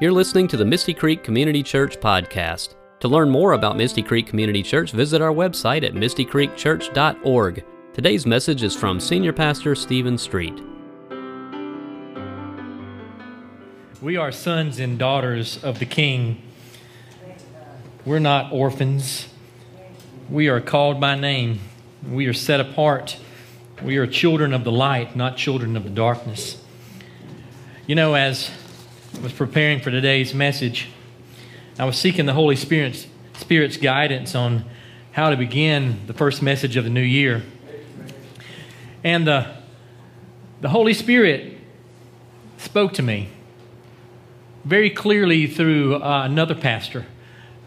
You're listening to the Misty Creek Community Church podcast. To learn more about Misty Creek Community Church, visit our website at mistycreekchurch.org. Today's message is from Senior Pastor Stephen Street. We are sons and daughters of the King. We're not orphans. We are called by name. We are set apart. We are children of the light, not children of the darkness. You know, as was preparing for today's message, I was seeking the Holy Spirit's, Spirit's guidance on how to begin the first message of the new year. And the, the Holy Spirit spoke to me very clearly through uh, another pastor.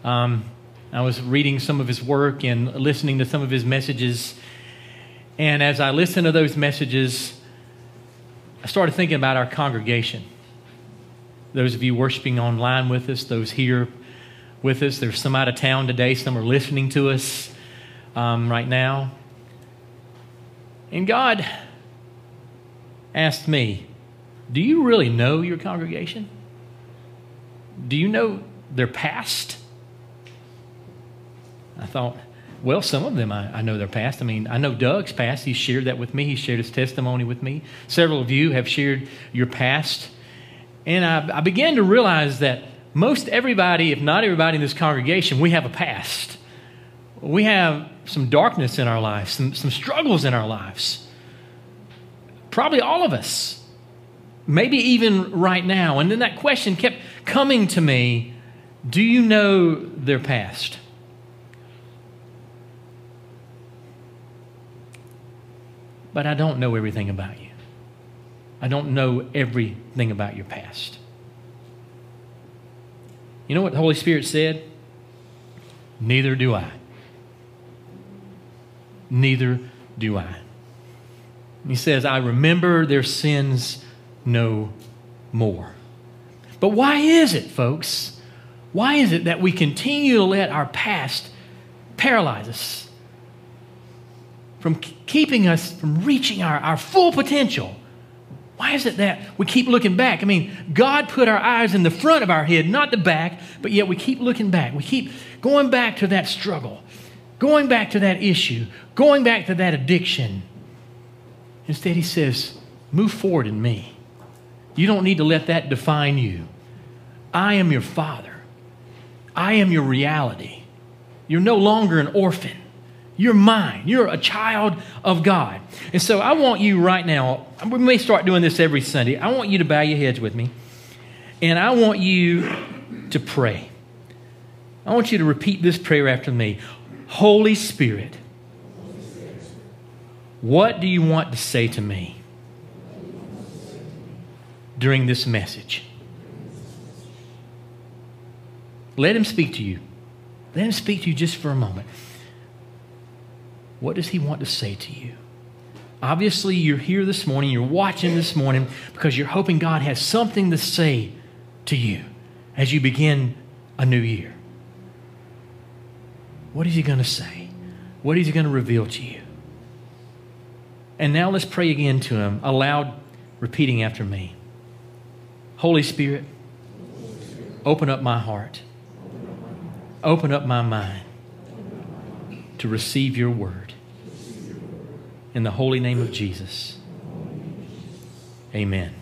Um, I was reading some of his work and listening to some of his messages. And as I listened to those messages, I started thinking about our congregation those of you worshiping online with us, those here with us. There's some out of town today, some are listening to us um, right now. And God asked me, Do you really know your congregation? Do you know their past? I thought, well, some of them I, I, know their past. I mean, I know Doug's past. He shared that with me. He shared his testimony with me. Several of you have shared your past. And I, I began to realize that most everybody, if not everybody in this congregation, we have a past. We have some darkness in our lives, some, some struggles in our lives. Probably all of us. Maybe even right now. And then that question kept coming to me Do you know their past? But I don't know everything about you. I don't know everything about your past. You know what the Holy Spirit said? Neither do I. Neither do I. He says, I remember their sins no more. But why is it, folks? Why is it that we continue to let our past paralyze us from keeping us from reaching our, our full potential? Why is it that we keep looking back? I mean, God put our eyes in the front of our head, not the back, but yet we keep looking back. We keep going back to that struggle, going back to that issue, going back to that addiction. Instead, He says, Move forward in me. You don't need to let that define you. I am your Father, I am your reality. You're no longer an orphan. You're mine. You're a child of God. And so I want you right now, we may start doing this every Sunday. I want you to bow your heads with me. And I want you to pray. I want you to repeat this prayer after me Holy Spirit, what do you want to say to me during this message? Let him speak to you. Let him speak to you just for a moment. What does He want to say to you? Obviously, you're here this morning, you're watching this morning because you're hoping God has something to say to you as you begin a new year. What is He going to say? What is He going to reveal to you? And now let's pray again to Him, aloud, repeating after me Holy Spirit, open up my heart, open up my mind to receive your word. In the holy name of Jesus. Amen.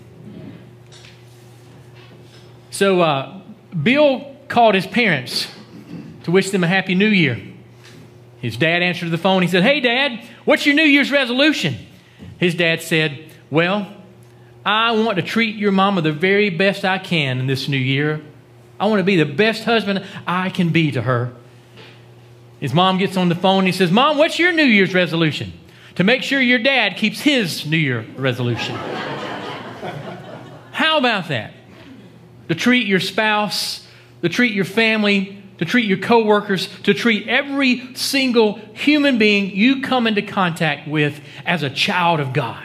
So, uh, Bill called his parents to wish them a happy new year. His dad answered the phone. He said, Hey, Dad, what's your New Year's resolution? His dad said, Well, I want to treat your mama the very best I can in this new year. I want to be the best husband I can be to her. His mom gets on the phone and he says, Mom, what's your New Year's resolution? to make sure your dad keeps his New Year resolution. How about that? To treat your spouse, to treat your family, to treat your coworkers, to treat every single human being you come into contact with as a child of God.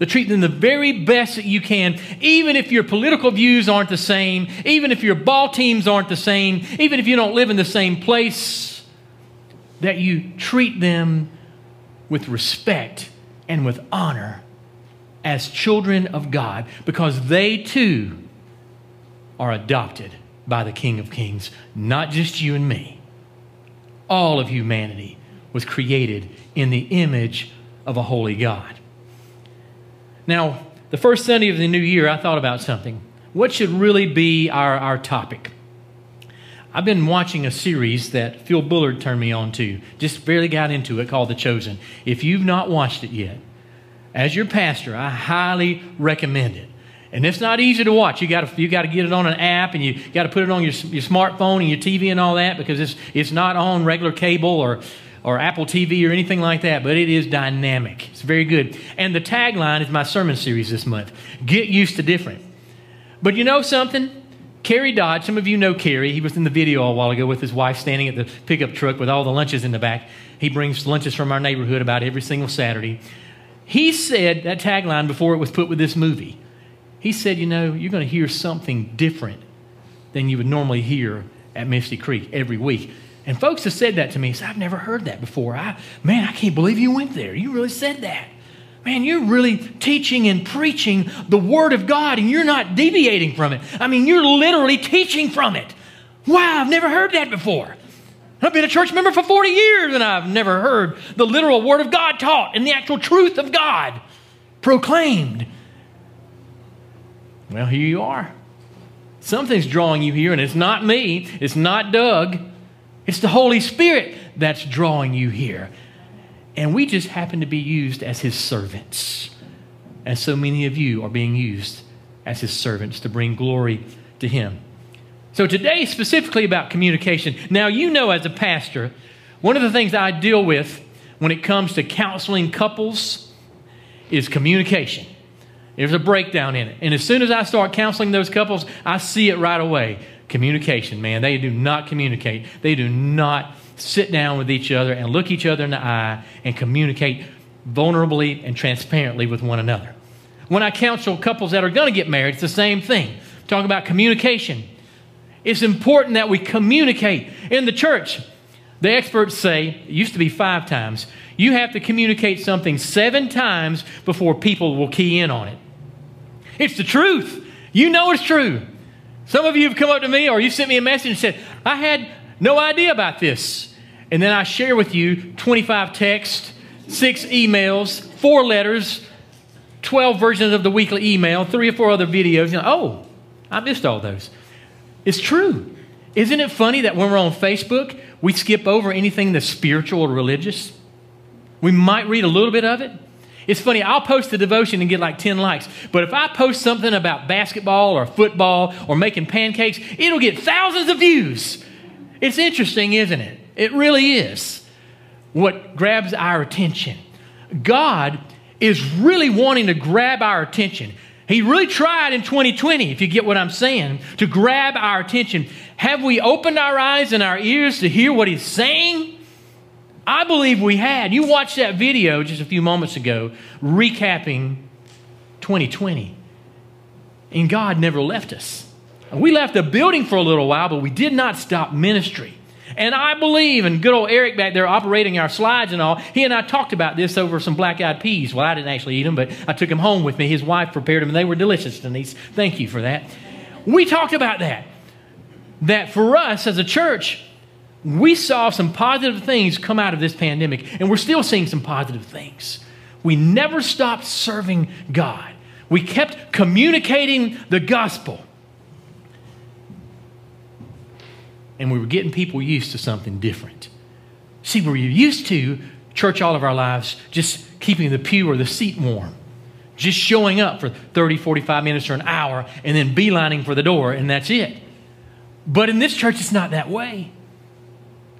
To treat them the very best that you can, even if your political views aren't the same, even if your ball teams aren't the same, even if you don't live in the same place, that you treat them with respect and with honor as children of God because they too are adopted by the King of Kings, not just you and me. All of humanity was created in the image of a holy God. Now, the first Sunday of the new year, I thought about something. What should really be our, our topic? I've been watching a series that Phil Bullard turned me on to, just barely got into it, called The Chosen. If you've not watched it yet, as your pastor, I highly recommend it. And it's not easy to watch. You got you got to get it on an app, and you got to put it on your, your smartphone and your TV and all that because it's it's not on regular cable or or Apple TV or anything like that. But it is dynamic. It's very good. And the tagline is my sermon series this month: Get used to different. But you know something? Kerry Dodge, some of you know Kerry. He was in the video a while ago with his wife standing at the pickup truck with all the lunches in the back. He brings lunches from our neighborhood about every single Saturday. He said that tagline before it was put with this movie. He said, You know, you're going to hear something different than you would normally hear at Misty Creek every week. And folks have said that to me. So I've never heard that before. I, man, I can't believe you went there. You really said that. Man, you're really teaching and preaching the Word of God and you're not deviating from it. I mean, you're literally teaching from it. Wow, I've never heard that before. I've been a church member for 40 years and I've never heard the literal Word of God taught and the actual truth of God proclaimed. Well, here you are. Something's drawing you here, and it's not me, it's not Doug, it's the Holy Spirit that's drawing you here. And we just happen to be used as his servants. And so many of you are being used as his servants to bring glory to him. So today, specifically about communication. Now, you know, as a pastor, one of the things I deal with when it comes to counseling couples is communication. There's a breakdown in it. And as soon as I start counseling those couples, I see it right away. Communication, man. They do not communicate. They do not sit down with each other and look each other in the eye and communicate vulnerably and transparently with one another. When I counsel couples that are going to get married, it's the same thing. Talk about communication. It's important that we communicate in the church. The experts say, it used to be five times, you have to communicate something seven times before people will key in on it. It's the truth. You know it's true. Some of you have come up to me or you sent me a message and said, I had no idea about this. And then I share with you 25 texts, six emails, four letters, 12 versions of the weekly email, three or four other videos. Know, oh, I missed all those. It's true. Isn't it funny that when we're on Facebook, we skip over anything that's spiritual or religious? We might read a little bit of it, it's funny, I'll post a devotion and get like 10 likes. But if I post something about basketball or football or making pancakes, it'll get thousands of views. It's interesting, isn't it? It really is what grabs our attention. God is really wanting to grab our attention. He really tried in 2020, if you get what I'm saying, to grab our attention. Have we opened our eyes and our ears to hear what He's saying? I believe we had. You watched that video just a few moments ago recapping 2020. And God never left us. We left the building for a little while, but we did not stop ministry. And I believe, and good old Eric back there operating our slides and all, he and I talked about this over some black eyed peas. Well, I didn't actually eat them, but I took them home with me. His wife prepared them, and they were delicious, Denise. Thank you for that. We talked about that. That for us as a church, we saw some positive things come out of this pandemic, and we're still seeing some positive things. We never stopped serving God, we kept communicating the gospel. And we were getting people used to something different. See, we're used to church all of our lives just keeping the pew or the seat warm, just showing up for 30, 45 minutes or an hour, and then beelining for the door, and that's it. But in this church, it's not that way.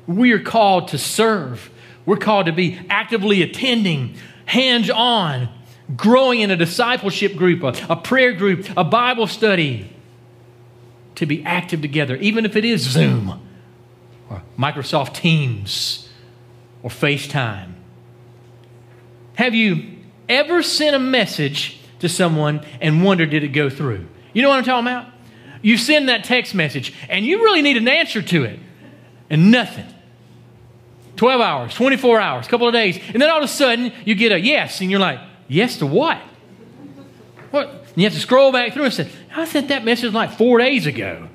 We are called to serve. We're called to be actively attending, hands on, growing in a discipleship group, a, a, prayer group, a Bible study, to be active together, even if it is Zoom or Microsoft Teams or FaceTime. Have you ever sent a message to someone and wondered did it go through? You know what I'm talking about? You send that text message and you really need an answer to it and nothing. 12 hours, 24 hours, a couple of days. And then all of a sudden you get a yes, and you're like, yes to what? And you have to scroll back through and say, I sent that message like four days ago.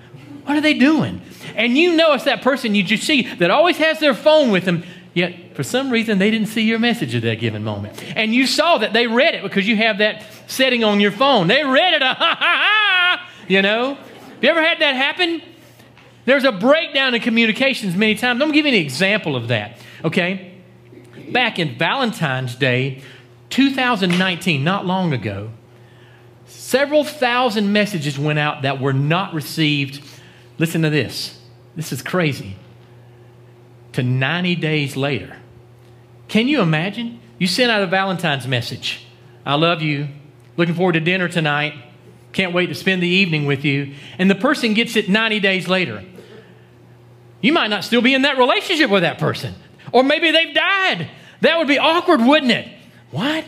What are they doing? And you know it's that person you just see that always has their phone with them, yet for some reason they didn't see your message at that given moment. And you saw that they read it because you have that setting on your phone. They read it, ha ha ha, you know? Have you ever had that happen? There's a breakdown in communications many times. Let me give you an example of that, okay? Back in Valentine's Day, 2019, not long ago, several thousand messages went out that were not received. Listen to this. This is crazy. To 90 days later. Can you imagine? You sent out a Valentine's message. I love you. Looking forward to dinner tonight. Can't wait to spend the evening with you. And the person gets it 90 days later. You might not still be in that relationship with that person. Or maybe they've died. That would be awkward, wouldn't it? What?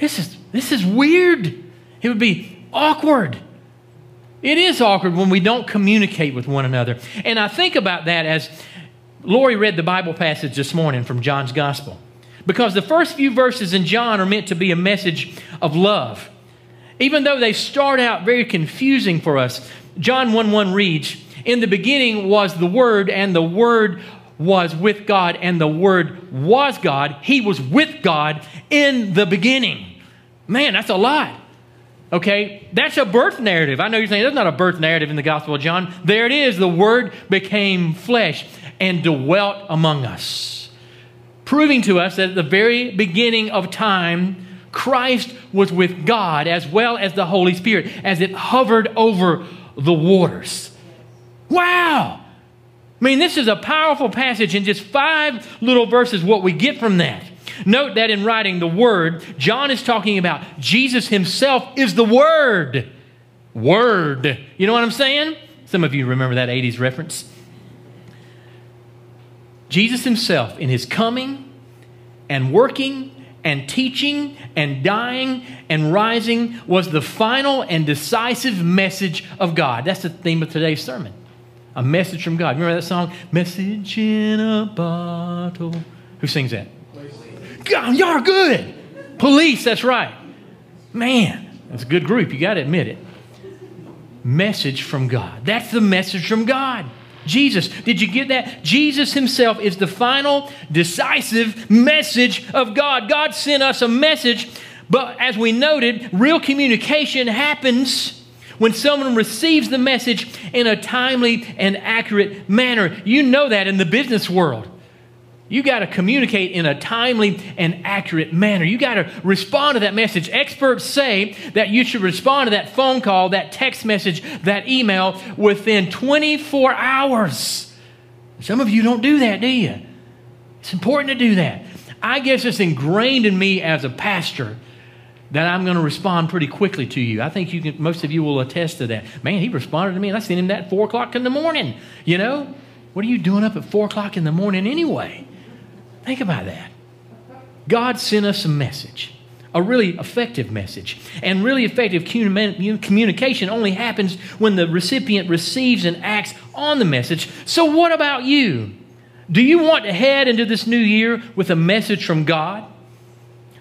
This is, this is weird. It would be awkward. It is awkward when we don't communicate with one another. And I think about that as Lori read the Bible passage this morning from John's Gospel. Because the first few verses in John are meant to be a message of love. Even though they start out very confusing for us, John 1 1 reads, In the beginning was the Word, and the Word was with God, and the Word was God. He was with God in the beginning. Man, that's a lot. Okay, that's a birth narrative. I know you're saying there's not a birth narrative in the Gospel of John. There it is. The Word became flesh and dwelt among us, proving to us that at the very beginning of time, Christ was with God as well as the Holy Spirit as it hovered over the waters. Wow! I mean, this is a powerful passage in just five little verses, what we get from that. Note that in writing the Word, John is talking about Jesus himself is the Word. Word. You know what I'm saying? Some of you remember that 80s reference. Jesus himself, in his coming and working and teaching and dying and rising, was the final and decisive message of God. That's the theme of today's sermon a message from God. Remember that song? Message in a bottle. Who sings that? God, y'all are good. Police, that's right. Man, that's a good group. You got to admit it. Message from God. That's the message from God. Jesus. Did you get that? Jesus himself is the final, decisive message of God. God sent us a message, but as we noted, real communication happens when someone receives the message in a timely and accurate manner. You know that in the business world. You got to communicate in a timely and accurate manner. You got to respond to that message. Experts say that you should respond to that phone call, that text message, that email within 24 hours. Some of you don't do that, do you? It's important to do that. I guess it's ingrained in me as a pastor that I'm going to respond pretty quickly to you. I think you can, most of you will attest to that. Man, he responded to me, and I sent him that at 4 o'clock in the morning. You know? What are you doing up at 4 o'clock in the morning anyway? Think about that. God sent us a message, a really effective message. And really effective communication only happens when the recipient receives and acts on the message. So, what about you? Do you want to head into this new year with a message from God?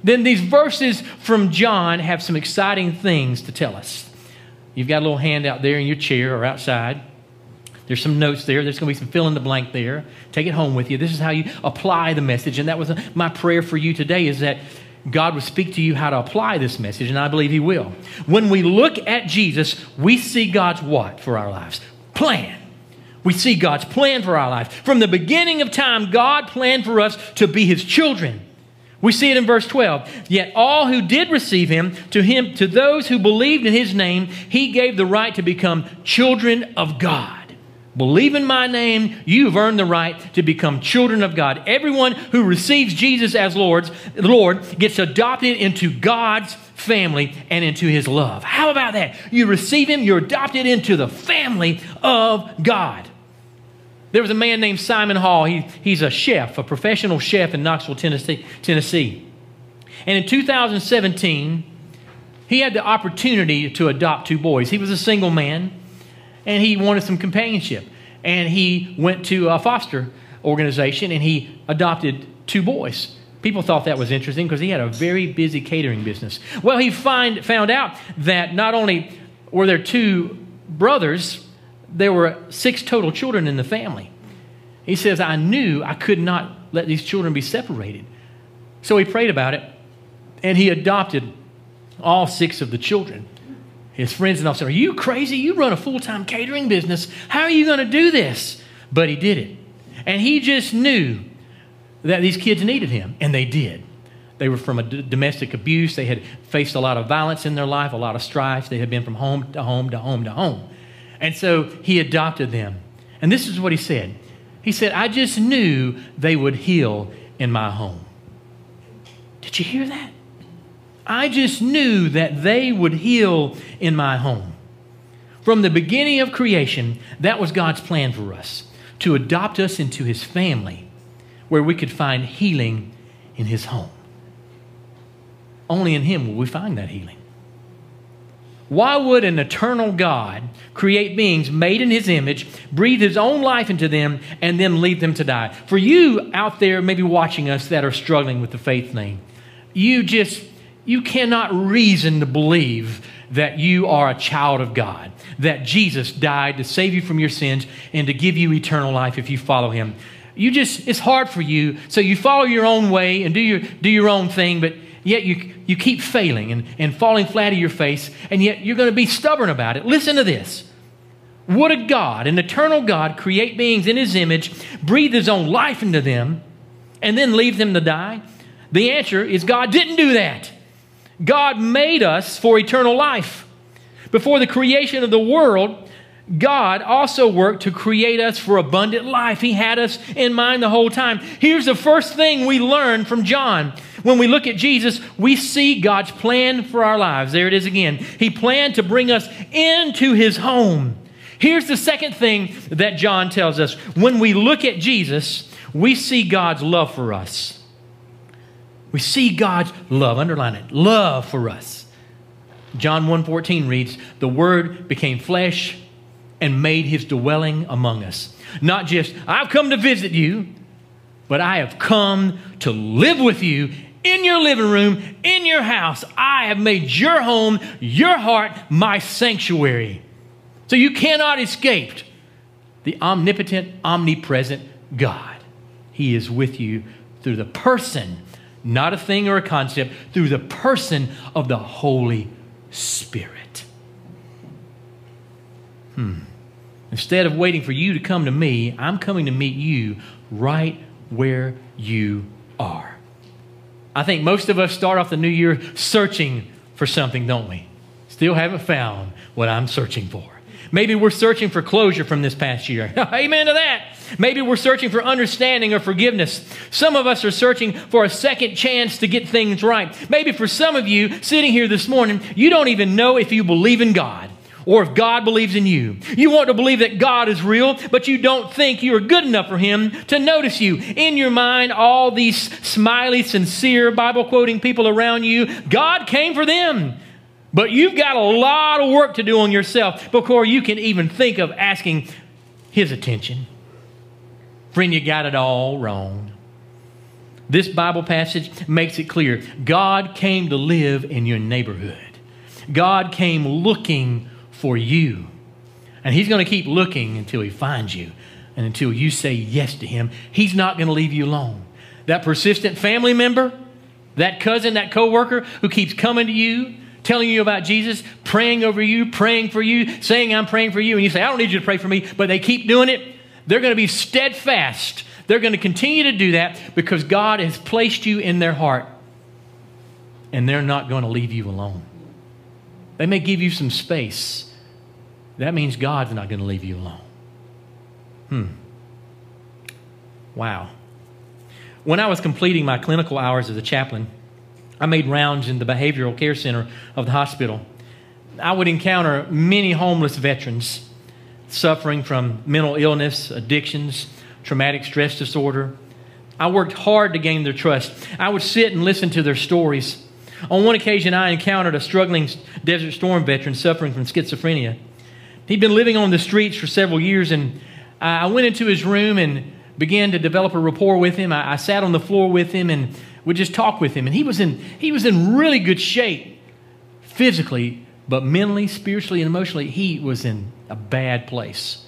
Then these verses from John have some exciting things to tell us. You've got a little handout there in your chair or outside. There's some notes there. There's going to be some fill in the blank there. Take it home with you. This is how you apply the message. And that was my prayer for you today is that God would speak to you how to apply this message, and I believe He will. When we look at Jesus, we see God's what for our lives? Plan. We see God's plan for our lives. From the beginning of time, God planned for us to be His children. We see it in verse 12. Yet all who did receive him, to him, to those who believed in his name, he gave the right to become children of God. Believe in my name, you've earned the right to become children of God. Everyone who receives Jesus as Lord's, Lord gets adopted into God's family and into his love. How about that? You receive him, you're adopted into the family of God. There was a man named Simon Hall. He, he's a chef, a professional chef in Knoxville, Tennessee, Tennessee. And in 2017, he had the opportunity to adopt two boys. He was a single man and he wanted some companionship. And he went to a foster organization and he adopted two boys. People thought that was interesting because he had a very busy catering business. Well, he find, found out that not only were there two brothers, there were six total children in the family. He says, I knew I could not let these children be separated. So he prayed about it and he adopted all six of the children. His friends and all said, Are you crazy? You run a full time catering business. How are you going to do this? But he did it. And he just knew that these kids needed him, and they did. They were from a domestic abuse. They had faced a lot of violence in their life, a lot of strife. They had been from home to home to home to home. And so he adopted them. And this is what he said He said, I just knew they would heal in my home. Did you hear that? I just knew that they would heal in my home. From the beginning of creation, that was God's plan for us to adopt us into his family where we could find healing in his home. Only in him will we find that healing. Why would an eternal God create beings made in his image, breathe his own life into them, and then leave them to die? For you out there, maybe watching us that are struggling with the faith thing, you just you cannot reason to believe that you are a child of God, that Jesus died to save you from your sins and to give you eternal life if you follow him. You just, it's hard for you, so you follow your own way and do your, do your own thing, but yet you, you keep failing and, and falling flat to your face, and yet you're going to be stubborn about it. Listen to this. Would a God, an eternal God, create beings in his image, breathe his own life into them, and then leave them to die? The answer is God didn't do that. God made us for eternal life. Before the creation of the world, God also worked to create us for abundant life. He had us in mind the whole time. Here's the first thing we learn from John. When we look at Jesus, we see God's plan for our lives. There it is again. He planned to bring us into his home. Here's the second thing that John tells us. When we look at Jesus, we see God's love for us. We see God's love, underline it, love for us. John 1:14 reads, "The word became flesh and made his dwelling among us." Not just, "I've come to visit you," but I have come to live with you in your living room, in your house. I have made your home, your heart, my sanctuary. So you cannot escape the omnipotent, omnipresent God. He is with you through the person not a thing or a concept, through the person of the Holy Spirit. Hmm. Instead of waiting for you to come to me, I'm coming to meet you right where you are. I think most of us start off the new year searching for something, don't we? Still haven't found what I'm searching for. Maybe we're searching for closure from this past year. Amen to that. Maybe we're searching for understanding or forgiveness. Some of us are searching for a second chance to get things right. Maybe for some of you sitting here this morning, you don't even know if you believe in God or if God believes in you. You want to believe that God is real, but you don't think you are good enough for Him to notice you. In your mind, all these smiley, sincere, Bible quoting people around you, God came for them. But you've got a lot of work to do on yourself before you can even think of asking His attention. Friend, you got it all wrong. This Bible passage makes it clear God came to live in your neighborhood, God came looking for you. And He's going to keep looking until He finds you and until you say yes to Him. He's not going to leave you alone. That persistent family member, that cousin, that coworker who keeps coming to you, telling you about Jesus, praying over you, praying for you, saying, I'm praying for you, and you say, I don't need you to pray for me, but they keep doing it, they're going to be steadfast. They're going to continue to do that because God has placed you in their heart, and they're not going to leave you alone. They may give you some space. That means God's not going to leave you alone. Hmm. Wow. When I was completing my clinical hours as a chaplain, I made rounds in the behavioral care center of the hospital. I would encounter many homeless veterans suffering from mental illness, addictions, traumatic stress disorder. I worked hard to gain their trust. I would sit and listen to their stories. On one occasion, I encountered a struggling Desert Storm veteran suffering from schizophrenia. He'd been living on the streets for several years, and I went into his room and began to develop a rapport with him. I, sat on the floor with him, and would just talk with him. And he was in, he was in really good shape physically, but mentally, spiritually, and emotionally, he was in a bad place.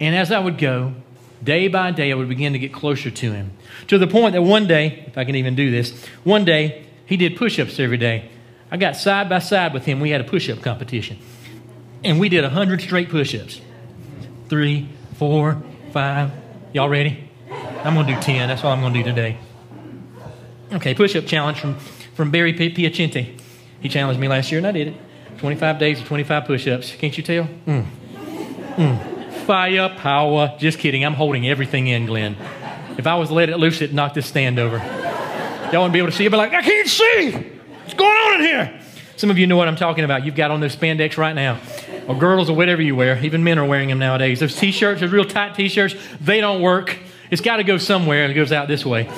And as I would go, day by day, I would begin to get closer to him. To the point that one day, if I can even do this, one day he did push ups every day. I got side by side with him. We had a push up competition. And we did 100 straight push ups. Three, four, five. Y'all ready? I'm going to do 10. That's all I'm going to do today. Okay, push up challenge from, from Barry Piacente. He challenged me last year, and I did it. 25 days of 25 push ups. Can't you tell? Mm. Mm. Fire, power. Just kidding. I'm holding everything in, Glenn. If I was to let it loose, it'd knock this stand over. Y'all wouldn't be able to see it, but like, I can't see. What's going on in here? Some of you know what I'm talking about. You've got on those spandex right now, or girdles, or whatever you wear. Even men are wearing them nowadays. Those t shirts, those real tight t shirts, they don't work. It's got to go somewhere, and it goes out this way.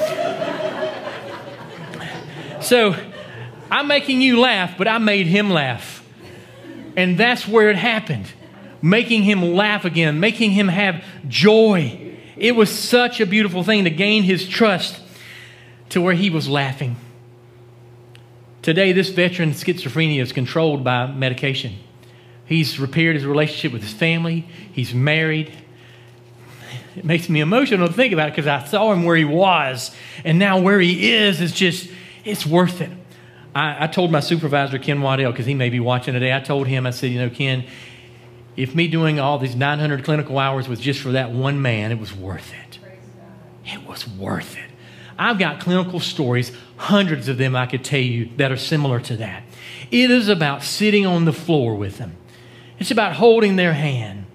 So I'm making you laugh, but I made him laugh. And that's where it happened. Making him laugh again, making him have joy. It was such a beautiful thing to gain his trust to where he was laughing. Today, this veteran schizophrenia is controlled by medication. He's repaired his relationship with his family, he's married. It makes me emotional to think about it because I saw him where he was, and now where he is is just it's worth it. I, I told my supervisor, Ken Waddell, because he may be watching today, I told him, I said, you know, Ken, if me doing all these 900 clinical hours was just for that one man, it was worth it. It was worth it. I've got clinical stories, hundreds of them I could tell you that are similar to that. It is about sitting on the floor with them, it's about holding their hand,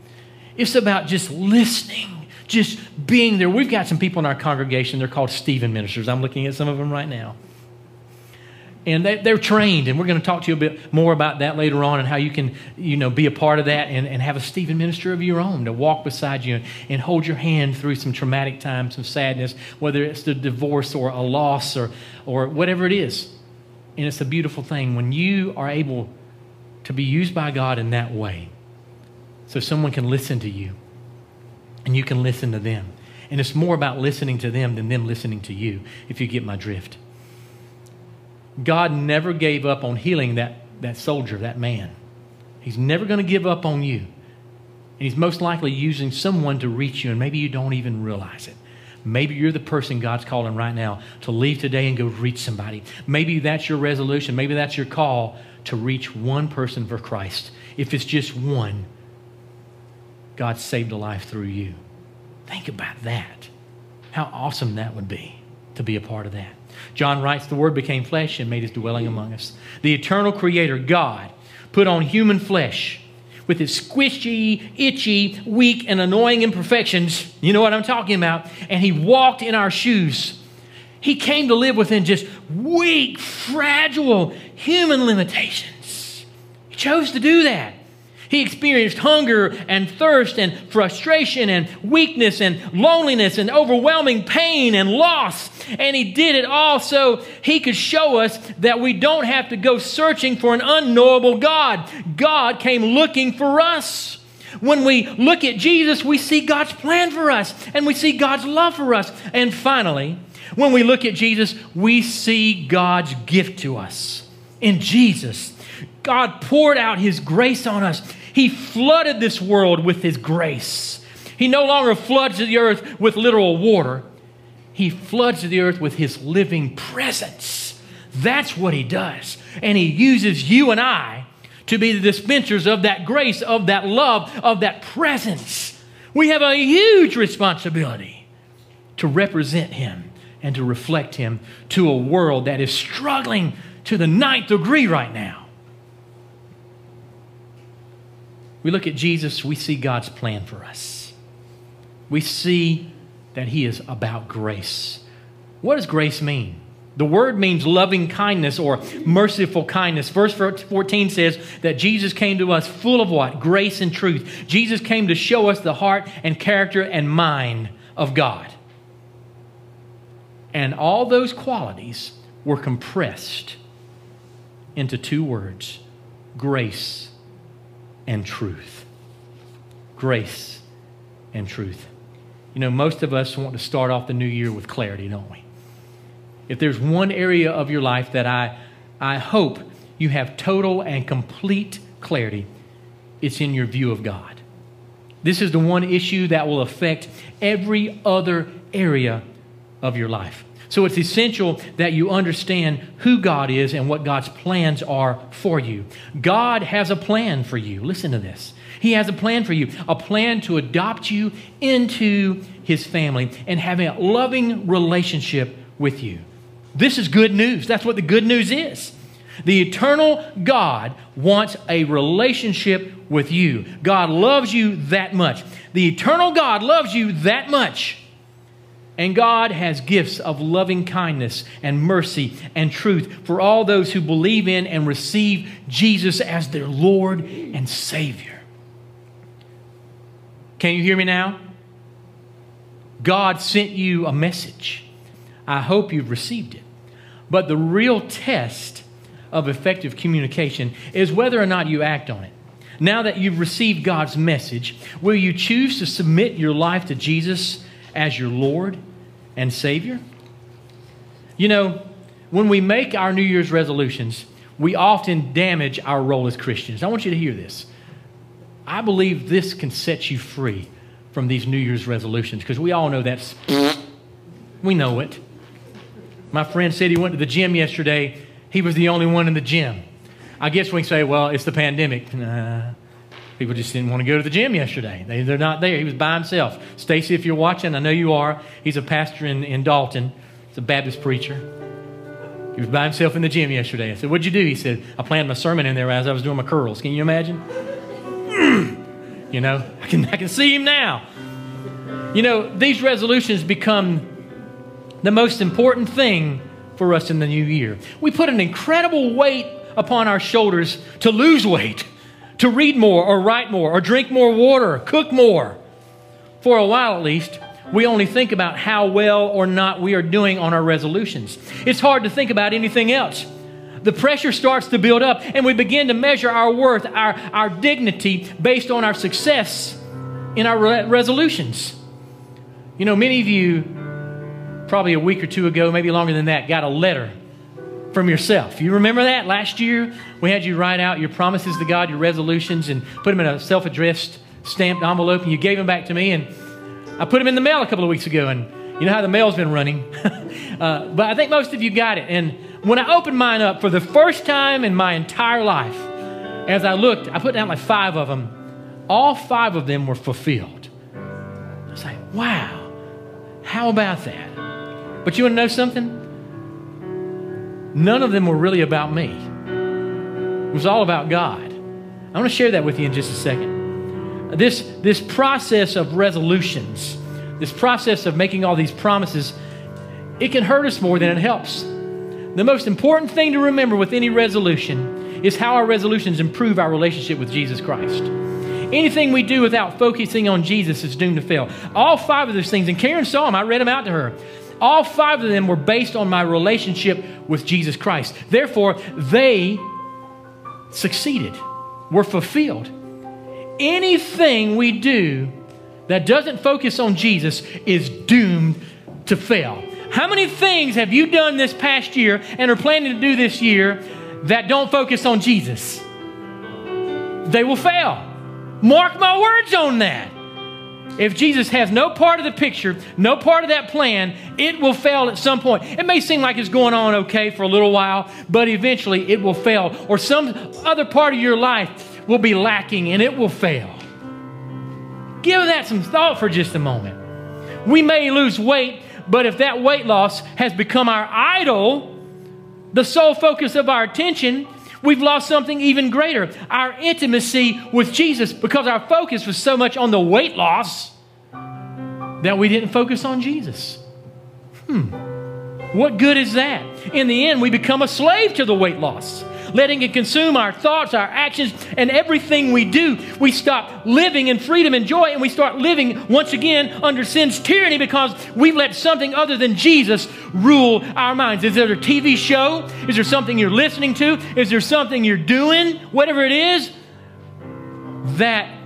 it's about just listening, just being there. We've got some people in our congregation, they're called Stephen ministers. I'm looking at some of them right now and they, are trained and we're going to talk to you a bit more about that later on and how you can you know be a part of that and, and have a stephen minister of your own to walk beside you and, and hold your hand through some traumatic times some sadness whether it's the divorce or a loss or or whatever it is. And it's a beautiful thing when you are able to be used by god in that way so someone can listen to you and you can listen to them. And it's more about listening to them than them listening to you if you get my drift God never gave up on healing that, that soldier, that man. He's never going to give up on you. And He's most likely using someone to reach you, and maybe you don't even realize it. Maybe you're the person God's calling right now to leave today and go reach somebody. Maybe that's your resolution. Maybe that's your call to reach one person for Christ. If it's just one, God saved a life through you. Think about that. How awesome that would be to be a part of that. John writes, The Word became flesh and made his dwelling among us. The eternal Creator, God, put on human flesh with its squishy, itchy, weak, and annoying imperfections. You know what I'm talking about? And he walked in our shoes. He came to live within just weak, fragile human limitations. He chose to do that. He experienced hunger and thirst and frustration and weakness and loneliness and overwhelming pain and loss. And he did it all so he could show us that we don't have to go searching for an unknowable God. God came looking for us. When we look at Jesus, we see God's plan for us and we see God's love for us. And finally, when we look at Jesus, we see God's gift to us. In Jesus, God poured out His grace on us. He flooded this world with His grace. He no longer floods the earth with literal water, He floods the earth with His living presence. That's what He does. And He uses you and I to be the dispensers of that grace, of that love, of that presence. We have a huge responsibility to represent Him and to reflect Him to a world that is struggling to the ninth degree right now. We look at Jesus, we see God's plan for us. We see that He is about grace. What does grace mean? The word means loving kindness or merciful kindness. Verse 14 says that Jesus came to us full of what? Grace and truth. Jesus came to show us the heart and character and mind of God. And all those qualities were compressed into two words grace and truth. Grace and truth. You know, most of us want to start off the new year with clarity, don't we? if there's one area of your life that I, I hope you have total and complete clarity, it's in your view of God. This is the one issue that will affect every other area of your life. So it's essential that you understand who God is and what God's plans are for you. God has a plan for you. Listen to this. He has a plan for you, a plan to adopt you into his family and have a loving relationship with you. This is good news. That's what the good news is. The eternal God wants a relationship with you. God loves you that much. The eternal God loves you that much and God has gifts of loving kindness and mercy and truth for all those who believe in and receive Jesus as their Lord and Savior. Can you hear me now? God sent you a message. I hope you've received it. But the real test of effective communication is whether or not you act on it. Now that you've received God's message, will you choose to submit your life to Jesus as your Lord and Savior? You know, when we make our New Year's resolutions, we often damage our role as Christians. I want you to hear this. I believe this can set you free from these New Year's resolutions because we all know that's, we know it. My friend said he went to the gym yesterday. He was the only one in the gym. I guess we can say, well, it's the pandemic. Nah, People just didn't want to go to the gym yesterday. They, they're not there. He was by himself. Stacy, if you're watching, I know you are. He's a pastor in, in Dalton. He's a Baptist preacher. He was by himself in the gym yesterday. I said, What'd you do? He said, I planned my sermon in there as I was doing my curls. Can you imagine? you know, I can, I can see him now. You know, these resolutions become the most important thing for us in the new year. We put an incredible weight upon our shoulders to lose weight to read more or write more or drink more water, cook more. For a while at least, we only think about how well or not we are doing on our resolutions. It's hard to think about anything else. The pressure starts to build up, and we begin to measure our worth, our, our dignity, based on our success in our re- resolutions. You know, many of you, probably a week or two ago, maybe longer than that, got a letter from yourself. You remember that last year? We had you write out your promises to God, your resolutions, and put them in a self addressed stamped envelope, and you gave them back to me. And I put them in the mail a couple of weeks ago, and you know how the mail's been running. uh, but I think most of you got it. And when I opened mine up for the first time in my entire life, as I looked, I put down like five of them. All five of them were fulfilled. I was like, wow, how about that? But you want to know something? None of them were really about me. It was all about God. I want to share that with you in just a second. This, this process of resolutions, this process of making all these promises, it can hurt us more than it helps. The most important thing to remember with any resolution is how our resolutions improve our relationship with Jesus Christ. Anything we do without focusing on Jesus is doomed to fail. All five of those things, and Karen saw them, I read them out to her. All five of them were based on my relationship with Jesus Christ. Therefore, they succeeded, were fulfilled. Anything we do that doesn't focus on Jesus is doomed to fail. How many things have you done this past year and are planning to do this year that don't focus on Jesus? They will fail. Mark my words on that. If Jesus has no part of the picture, no part of that plan, it will fail at some point. It may seem like it's going on okay for a little while, but eventually it will fail. Or some other part of your life will be lacking and it will fail. Give that some thought for just a moment. We may lose weight, but if that weight loss has become our idol, the sole focus of our attention, we've lost something even greater our intimacy with Jesus because our focus was so much on the weight loss that we didn't focus on Jesus. Hmm. What good is that? In the end, we become a slave to the weight loss letting it consume our thoughts, our actions, and everything we do. We stop living in freedom and joy, and we start living once again under sin's tyranny because we've let something other than Jesus rule our minds. Is there a TV show? Is there something you're listening to? Is there something you're doing? Whatever it is, that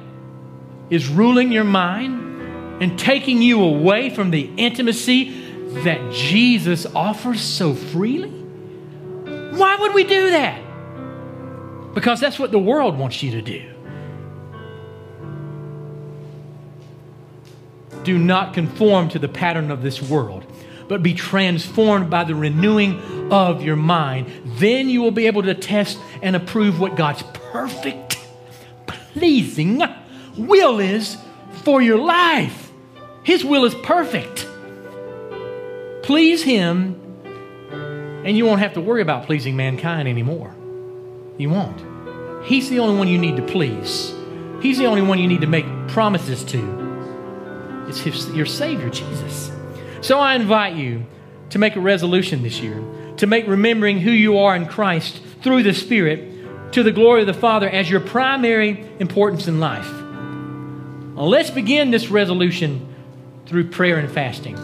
is ruling your mind and taking you away from the intimacy that Jesus offers so freely? Why would we do that? Because that's what the world wants you to do. Do not conform to the pattern of this world, but be transformed by the renewing of your mind. Then you will be able to test and approve what God's perfect, pleasing will is for your life. His will is perfect. Please Him, and you won't have to worry about pleasing mankind anymore. You won't. He's the only one you need to please. He's the only one you need to make promises to. It's his, your Savior, Jesus. So I invite you to make a resolution this year, to make remembering who you are in Christ through the Spirit to the glory of the Father as your primary importance in life. Well, let's begin this resolution through prayer and fasting.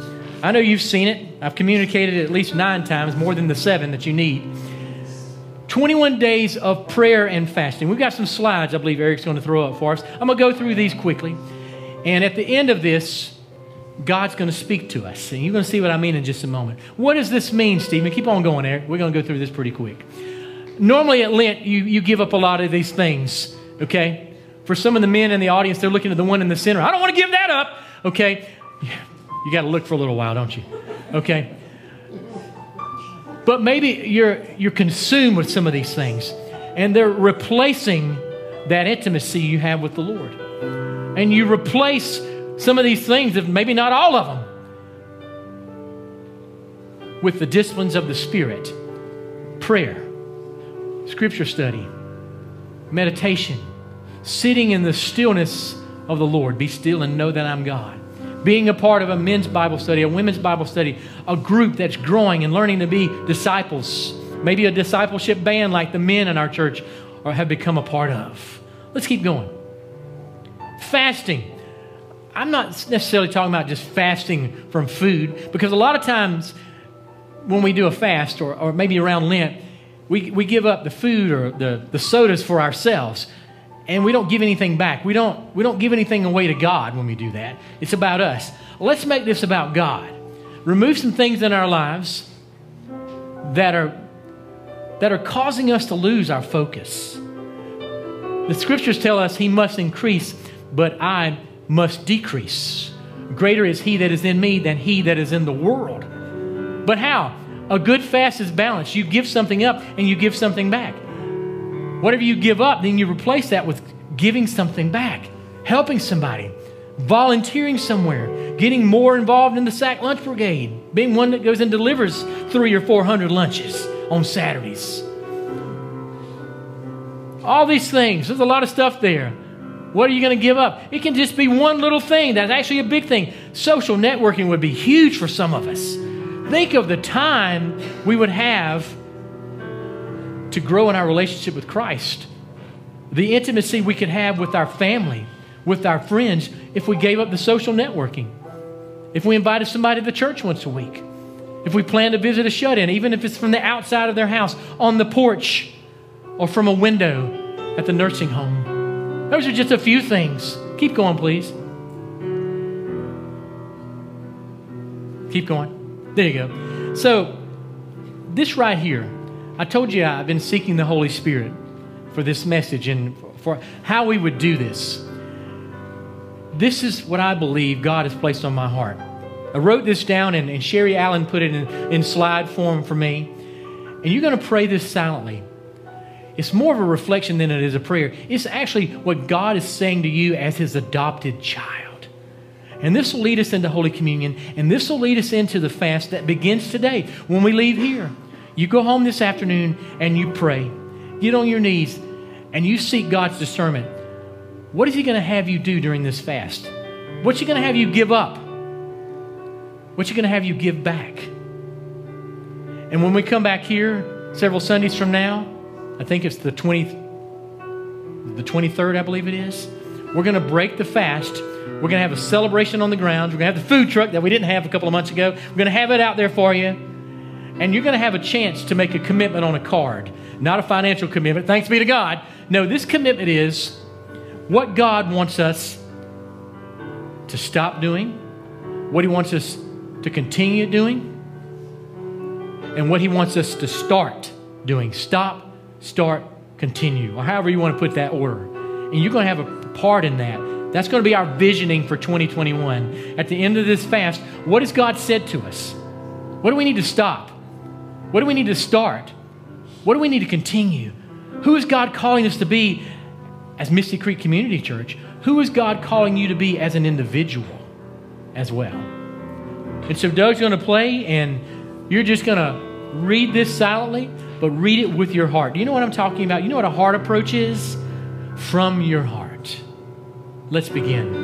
I know you've seen it. I've communicated it at least nine times, more than the seven that you need. 21 days of prayer and fasting. We've got some slides I believe Eric's going to throw up for us. I'm going to go through these quickly. And at the end of this, God's going to speak to us. And you're going to see what I mean in just a moment. What does this mean, Stephen? Keep on going, Eric. We're going to go through this pretty quick. Normally at Lent, you, you give up a lot of these things, okay? For some of the men in the audience, they're looking at the one in the center. I don't want to give that up. Okay. You got to look for a little while, don't you? Okay. But maybe you're, you're consumed with some of these things, and they're replacing that intimacy you have with the Lord. And you replace some of these things, if maybe not all of them, with the disciplines of the Spirit prayer, scripture study, meditation sitting in the stillness of the Lord. Be still and know that I'm God. Being a part of a men's Bible study, a women's Bible study, a group that's growing and learning to be disciples. Maybe a discipleship band like the men in our church or have become a part of. Let's keep going. Fasting. I'm not necessarily talking about just fasting from food because a lot of times when we do a fast or, or maybe around Lent, we, we give up the food or the, the sodas for ourselves and we don't give anything back. We don't, we don't give anything away to God when we do that. It's about us. Let's make this about God. Remove some things in our lives that are, that are causing us to lose our focus. The scriptures tell us He must increase, but I must decrease. Greater is He that is in me than He that is in the world. But how? A good fast is balanced. You give something up and you give something back. Whatever you give up, then you replace that with giving something back, helping somebody, volunteering somewhere, getting more involved in the SAC Lunch Brigade, being one that goes and delivers three or four hundred lunches on Saturdays. All these things, there's a lot of stuff there. What are you going to give up? It can just be one little thing that's actually a big thing. Social networking would be huge for some of us. Think of the time we would have to grow in our relationship with Christ. The intimacy we could have with our family, with our friends, if we gave up the social networking. If we invited somebody to church once a week. If we plan to visit a shut in, even if it's from the outside of their house, on the porch, or from a window at the nursing home. Those are just a few things. Keep going, please. Keep going. There you go. So, this right here, I told you I've been seeking the Holy Spirit for this message and for how we would do this. This is what I believe God has placed on my heart. I wrote this down, and, and Sherry Allen put it in, in slide form for me. And you're going to pray this silently. It's more of a reflection than it is a prayer. It's actually what God is saying to you as His adopted child. And this will lead us into Holy Communion, and this will lead us into the fast that begins today when we leave here. You go home this afternoon and you pray. Get on your knees and you seek God's discernment. What is He going to have you do during this fast? What's He going to have you give up? What's He going to have you give back? And when we come back here several Sundays from now, I think it's the 20th, the 23rd, I believe it is, we're going to break the fast. We're going to have a celebration on the grounds. We're going to have the food truck that we didn't have a couple of months ago. We're going to have it out there for you and you're going to have a chance to make a commitment on a card, not a financial commitment. Thanks be to God. No, this commitment is what God wants us to stop doing, what He wants us to continue doing and what He wants us to start doing. Stop, start, continue, or however you want to put that order. And you're going to have a part in that. That's going to be our visioning for 2021. At the end of this fast, what has God said to us? What do we need to stop? What do we need to start? What do we need to continue? Who is God calling us to be as Misty Creek Community Church? Who is God calling you to be as an individual as well? And so Doug's going to play, and you're just going to read this silently, but read it with your heart. Do you know what I'm talking about? You know what a heart approach is? From your heart. Let's begin.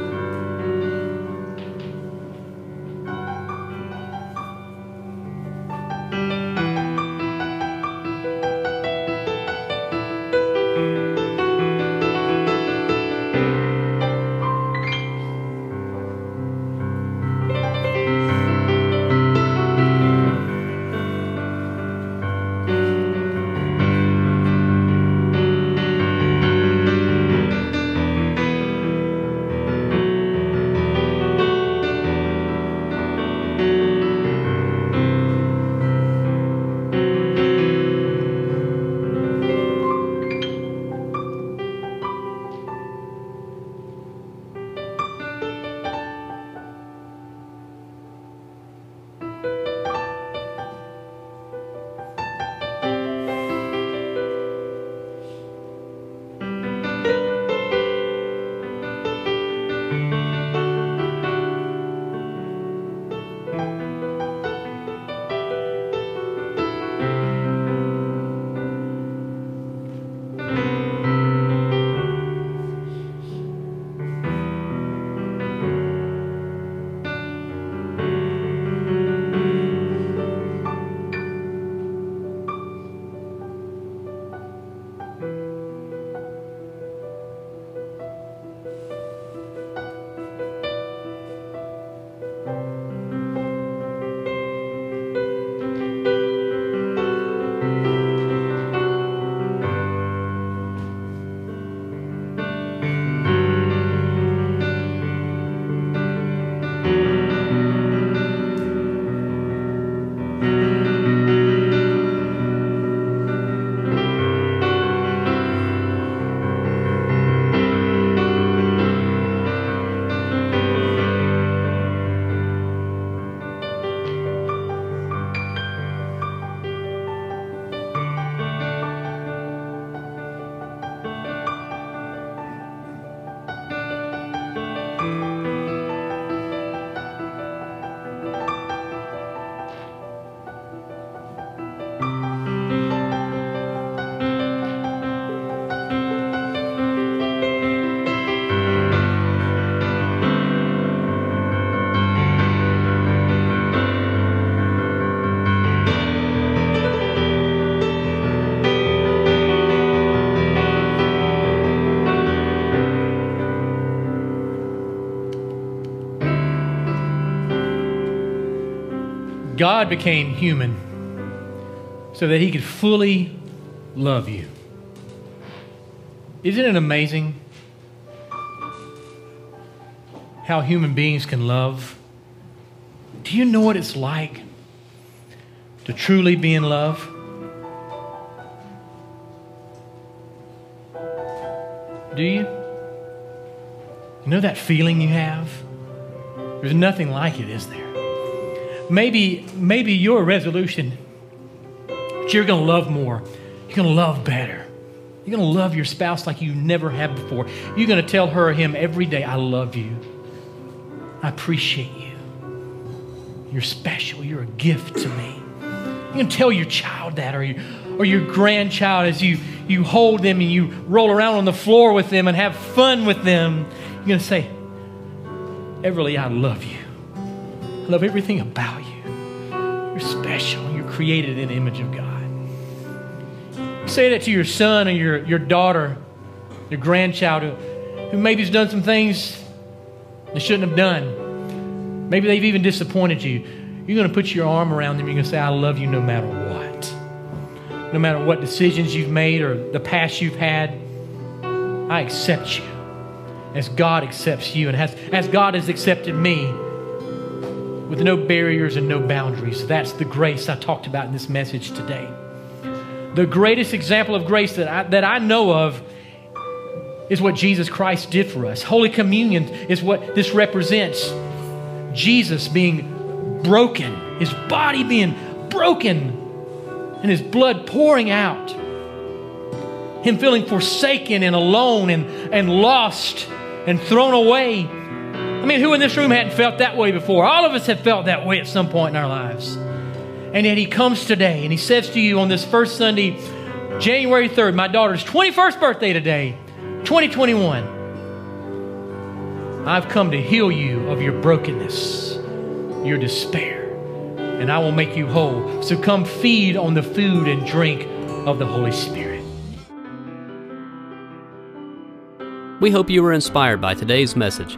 God became human so that he could fully love you. Isn't it amazing how human beings can love? Do you know what it's like to truly be in love? Do you? You know that feeling you have? There's nothing like it, is there? Maybe, maybe your resolution you're going to love more. You're going to love better. You're going to love your spouse like you never have before. You're going to tell her or him every day, I love you. I appreciate you. You're special. You're a gift to me. You can tell your child that or your, or your grandchild as you, you hold them and you roll around on the floor with them and have fun with them. You're going to say, Everly, I love you. I love everything about you. You're special. You're created in the image of God. Say that to your son or your, your daughter, your grandchild who, who maybe has done some things they shouldn't have done. Maybe they've even disappointed you. You're going to put your arm around them. You're going to say, I love you no matter what. No matter what decisions you've made or the past you've had, I accept you as God accepts you and as, as God has accepted me. With no barriers and no boundaries. That's the grace I talked about in this message today. The greatest example of grace that I, that I know of is what Jesus Christ did for us. Holy Communion is what this represents. Jesus being broken, his body being broken, and his blood pouring out. Him feeling forsaken and alone and, and lost and thrown away. I mean, who in this room hadn't felt that way before? All of us have felt that way at some point in our lives. And yet he comes today and he says to you on this first Sunday, January 3rd, my daughter's 21st birthday today, 2021. I've come to heal you of your brokenness, your despair, and I will make you whole. So come feed on the food and drink of the Holy Spirit. We hope you were inspired by today's message.